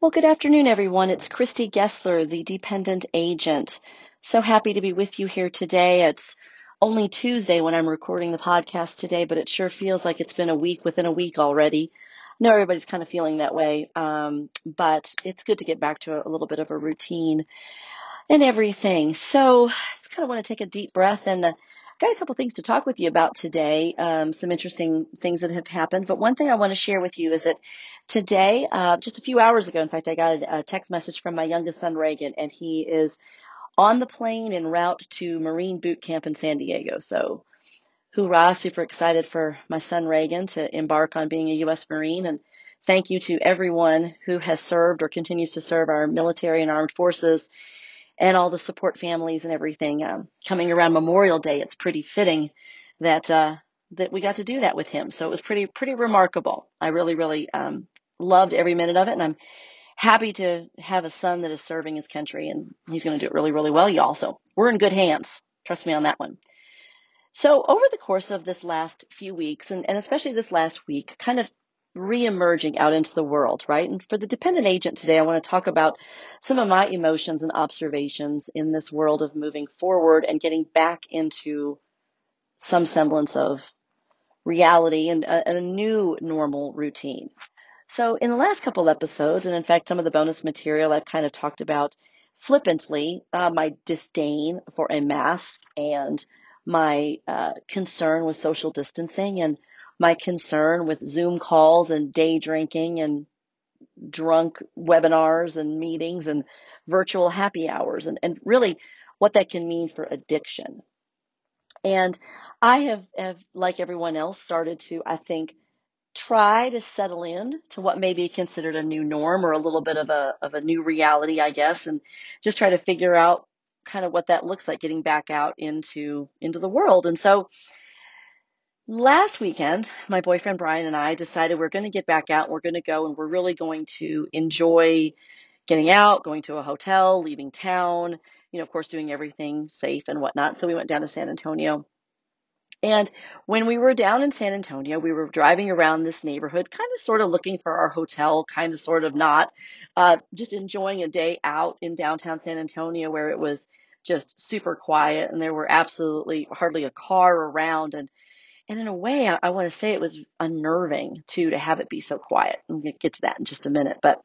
Well, good afternoon, everyone. It's Christy Gessler, the dependent agent. So happy to be with you here today. It's only Tuesday when I'm recording the podcast today, but it sure feels like it's been a week within a week already. I know everybody's kind of feeling that way, um, but it's good to get back to a, a little bit of a routine and everything. So I just kind of want to take a deep breath and uh, got a couple things to talk with you about today. Um, some interesting things that have happened. But one thing I want to share with you is that today, uh, just a few hours ago, in fact, I got a, a text message from my youngest son, Reagan, and he is on the plane en route to Marine Boot Camp in San Diego. So, hoorah, super excited for my son, Reagan, to embark on being a U.S. Marine. And thank you to everyone who has served or continues to serve our military and armed forces and all the support families and everything. Um, coming around Memorial Day, it's pretty fitting that uh, that we got to do that with him. So it was pretty pretty remarkable. I really really um, loved every minute of it, and I'm happy to have a son that is serving his country, and he's going to do it really really well, y'all. So we're in good hands. Trust me on that one. So over the course of this last few weeks, and, and especially this last week, kind of re-emerging out into the world, right? And for the dependent agent today, I want to talk about some of my emotions and observations in this world of moving forward and getting back into some semblance of reality and a, and a new normal routine. So in the last couple episodes, and in fact, some of the bonus material I've kind of talked about flippantly, uh, my disdain for a mask and my uh, concern with social distancing and my concern with Zoom calls and day drinking and drunk webinars and meetings and virtual happy hours and, and really what that can mean for addiction. And I have, have, like everyone else, started to, I think, try to settle in to what may be considered a new norm or a little bit of a, of a new reality, I guess, and just try to figure out kind of what that looks like getting back out into, into the world. And so, last weekend, my boyfriend Brian and I decided we're going to get back out. We're going to go and we're really going to enjoy getting out, going to a hotel, leaving town, you know, of course, doing everything safe and whatnot. So we went down to San Antonio. And when we were down in San Antonio, we were driving around this neighborhood, kind of sort of looking for our hotel, kind of sort of not, uh, just enjoying a day out in downtown San Antonio where it was just super quiet and there were absolutely hardly a car around. And and in a way, I, I want to say it was unnerving too to have it be so quiet. I'm going to get to that in just a minute. But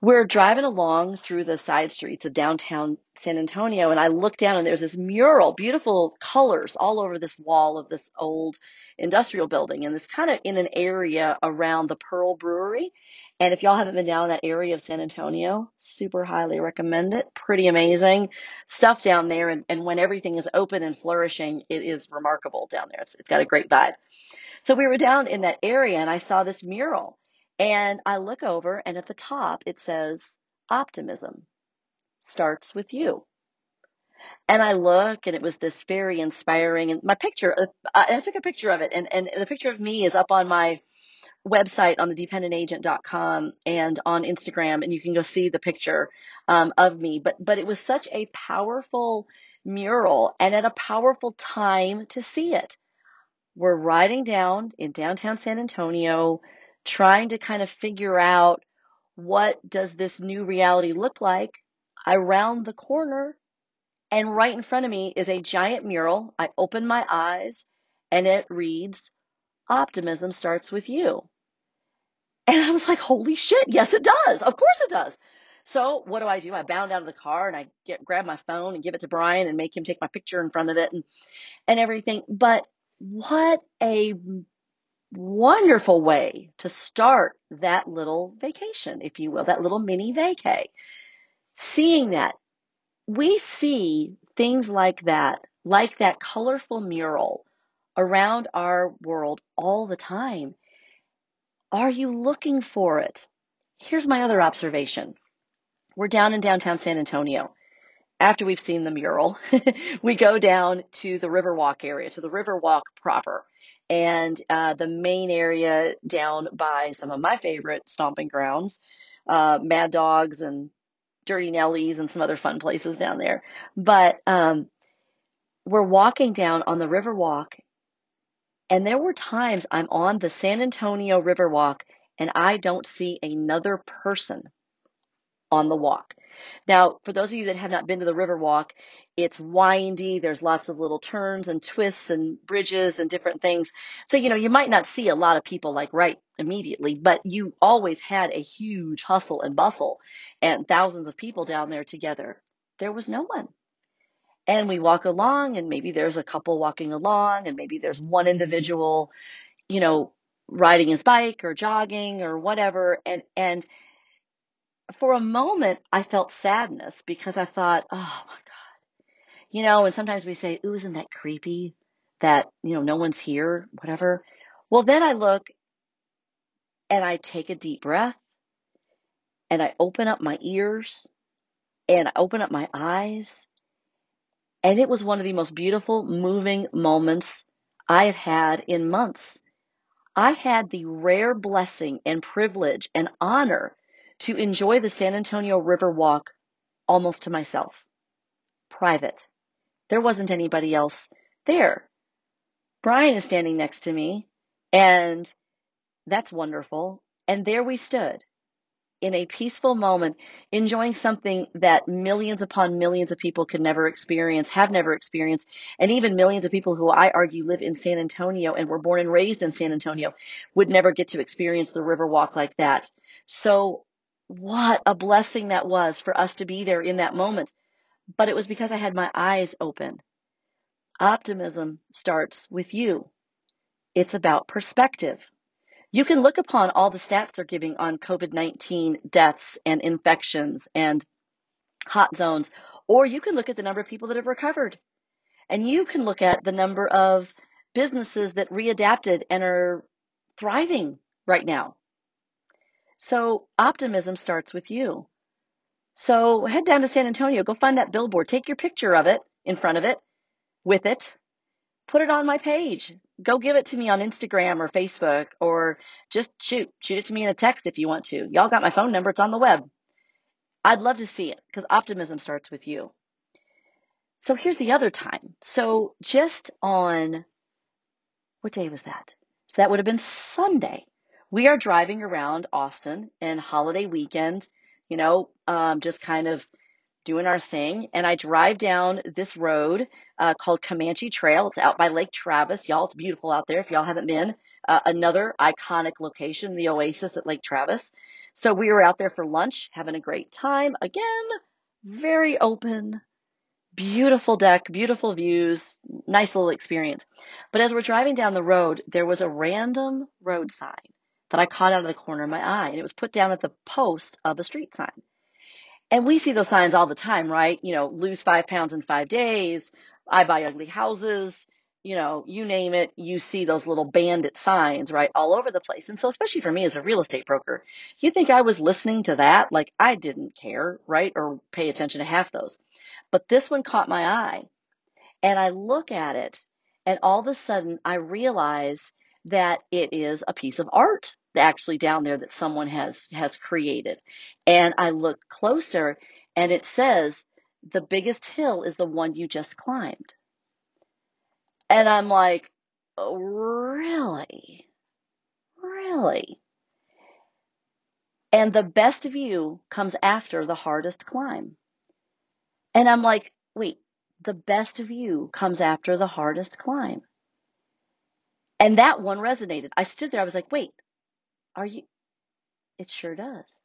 we're driving along through the side streets of downtown San Antonio, and I look down and there's this mural, beautiful colors all over this wall of this old industrial building, and this kind of in an area around the Pearl Brewery. And if y'all haven't been down in that area of San Antonio, super highly recommend it. Pretty amazing stuff down there. And, and when everything is open and flourishing, it is remarkable down there. It's, it's got a great vibe. So we were down in that area and I saw this mural and I look over and at the top it says optimism starts with you. And I look and it was this very inspiring and my picture, uh, I took a picture of it and, and the picture of me is up on my website on the dependentagent.com and on Instagram, and you can go see the picture um, of me. But but it was such a powerful mural, and at a powerful time to see it. We're riding down in downtown San Antonio, trying to kind of figure out what does this new reality look like. I round the corner, and right in front of me is a giant mural. I open my eyes, and it reads, "Optimism starts with you." And I was like, holy shit, yes, it does. Of course it does. So what do I do? I bound out of the car and I get grab my phone and give it to Brian and make him take my picture in front of it and and everything. But what a wonderful way to start that little vacation, if you will, that little mini vacay. Seeing that we see things like that, like that colorful mural around our world all the time. Are you looking for it? Here's my other observation. We're down in downtown San Antonio. After we've seen the mural, we go down to the Riverwalk area, to the Riverwalk proper, and uh, the main area down by some of my favorite stomping grounds, uh, Mad Dogs and Durty Nelly's and some other fun places down there. But um, we're walking down on the Riverwalk, and there were times I'm on the San Antonio Riverwalk and I don't see another person on the walk. Now, for those of you that have not been to the Riverwalk, it's windy. There's lots of little turns and twists and bridges and different things. So, you know, you might not see a lot of people like right immediately, but you always had a huge hustle and bustle and thousands of people down there together. There was no one. And we walk along and maybe there's a couple walking along and maybe there's one individual, you know, riding his bike or jogging or whatever. And, and for a moment, I felt sadness because I thought, oh my God. You know, and sometimes we say, ooh, isn't that creepy that, you know, no one's here, whatever. Well, then I look and I take a deep breath and I open up my ears and I open up my eyes and it was one of the most beautiful, moving moments I have had in months. I had the rare blessing and privilege and honor to enjoy the San Antonio River Walk almost to myself. Private. There wasn't anybody else there. Brian is standing next to me, and that's wonderful. And there we stood in a peaceful moment, enjoying something that millions upon millions of people could never experience, have never experienced, and even millions of people who I argue live in San Antonio and were born and raised in San Antonio would never get to experience the river walk like that. So what a blessing that was for us to be there in that moment. But it was because I had my eyes open. Optimism starts with you. It's about perspective. You can look upon all the stats they're giving on COVID 19 deaths and infections and hot zones, or you can look at the number of people that have recovered. And you can look at the number of businesses that readapted and are thriving right now. So optimism starts with you. So head down to San Antonio, go find that billboard, take your picture of it in front of it, with it, put it on my page. Go give it to me on Instagram or Facebook or just shoot, shoot it to me in a text if you want to. Y'all got my phone number. It's on the web. I'd love to see it because optimism starts with you. So here's the other time. So just on, what day was that? So that would have been Sunday. We are driving around Austin and holiday weekend, you know, um, just kind of doing our thing. And I drive down this road uh, called Comanche Trail. It's out by Lake Travis. Y'all, it's beautiful out there if y'all haven't been. Uh, another iconic location, the Oasis at Lake Travis. So we were out there for lunch, having a great time. Again, very open, beautiful deck, beautiful views, nice little experience. But as we're driving down the road, there was a random road sign that I caught out of the corner of my eye, and it was put down at the post of a street sign. And we see those signs all the time, right? You know, lose five pounds in five days. I buy ugly houses. You know, you name it, you see those little bandit signs, right? All over the place. And so, especially for me as a real estate broker, you think I was listening to that? Like I didn't care, right? Or pay attention to half those. But this one caught my eye. And I look at it and all of a sudden I realize that it is a piece of art actually down there that someone has has created. And I look closer and it says the biggest hill is the one you just climbed. And I'm like, oh, really? Really? And the best view comes after the hardest climb. And I'm like, wait, the best view comes after the hardest climb. And that one resonated. I stood there, I was like, wait, are you? It sure does.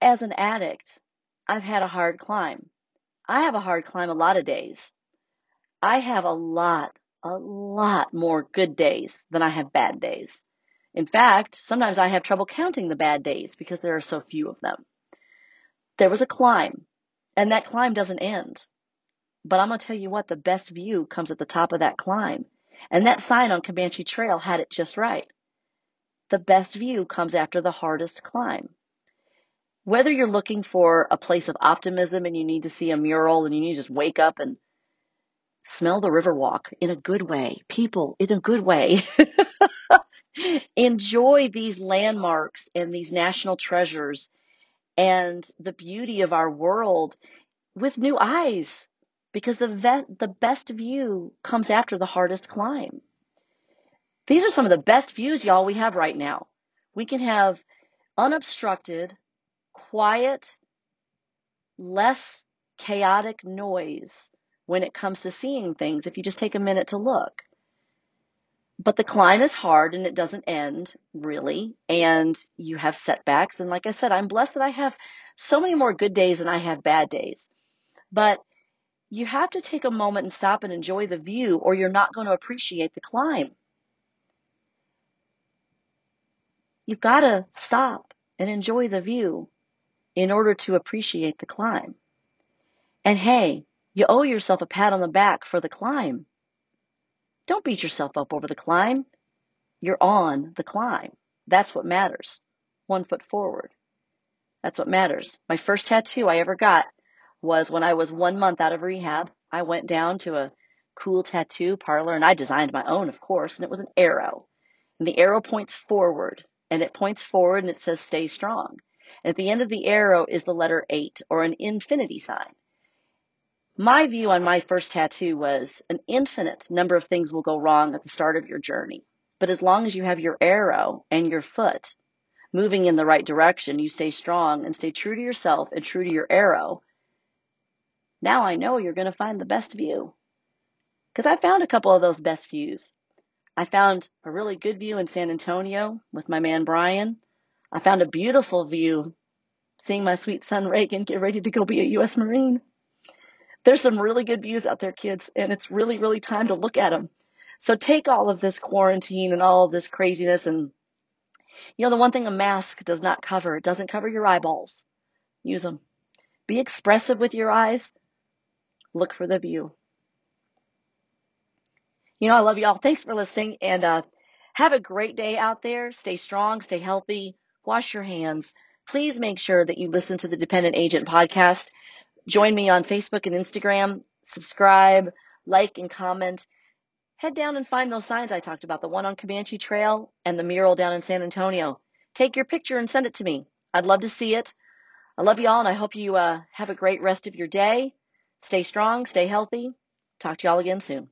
As an addict, I've had a hard climb. I have a hard climb a lot of days. I have a lot, a lot more good days than I have bad days. In fact, sometimes I have trouble counting the bad days because there are so few of them. There was a climb, and that climb doesn't end. But I'm going to tell you what, the best view comes at the top of that climb. And that sign on Comanche Trail had it just right. The best view comes after the hardest climb. Whether you're looking for a place of optimism and you need to see a mural and you need to just wake up and smell the river walk in a good way, people in a good way. Enjoy these landmarks and these national treasures and the beauty of our world with new eyes because the vet, the best view comes after the hardest climb. These are some of the best views, y'all, we have right now. We can have unobstructed, quiet, less chaotic noise when it comes to seeing things if you just take a minute to look. But the climb is hard and it doesn't end really. And you have setbacks. And like I said, I'm blessed that I have so many more good days than I have bad days. But you have to take a moment and stop and enjoy the view or you're not going to appreciate the climb. You've got to stop and enjoy the view in order to appreciate the climb. And hey, you owe yourself a pat on the back for the climb. Don't beat yourself up over the climb. You're on the climb. That's what matters. One foot forward. That's what matters. My first tattoo I ever got was when I was one month out of rehab. I went down to a cool tattoo parlor and I designed my own, of course, and it was an arrow. And the arrow points forward and it points forward and it says stay strong. And at the end of the arrow is the letter eight or an infinity sign. My view on my first tattoo was an infinite number of things will go wrong at the start of your journey. But as long as you have your arrow and your foot moving in the right direction, you stay strong and stay true to yourself and true to your arrow. Now I know you're going to find the best view. Because I found a couple of those best views. I found a really good view in San Antonio with my man Brian. I found a beautiful view seeing my sweet son Reagan get ready to go be a U.S. Marine. There's some really good views out there, kids, and it's really, really time to look at them. So take all of this quarantine and all of this craziness and, you know, the one thing a mask does not cover, it doesn't cover your eyeballs. Use them. Be expressive with your eyes. Look for the view. You know, I love you all. Thanks for listening and, uh, have a great day out there. Stay strong, stay healthy, wash your hands. Please make sure that you listen to the Dependent Agent podcast. Join me on Facebook and Instagram. Subscribe, like, and comment. Head down and find those signs I talked about the one on Comanche Trail and the mural down in San Antonio. Take your picture and send it to me. I'd love to see it. I love you all, and I hope you uh, have a great rest of your day. Stay strong, stay healthy. Talk to y'all again soon.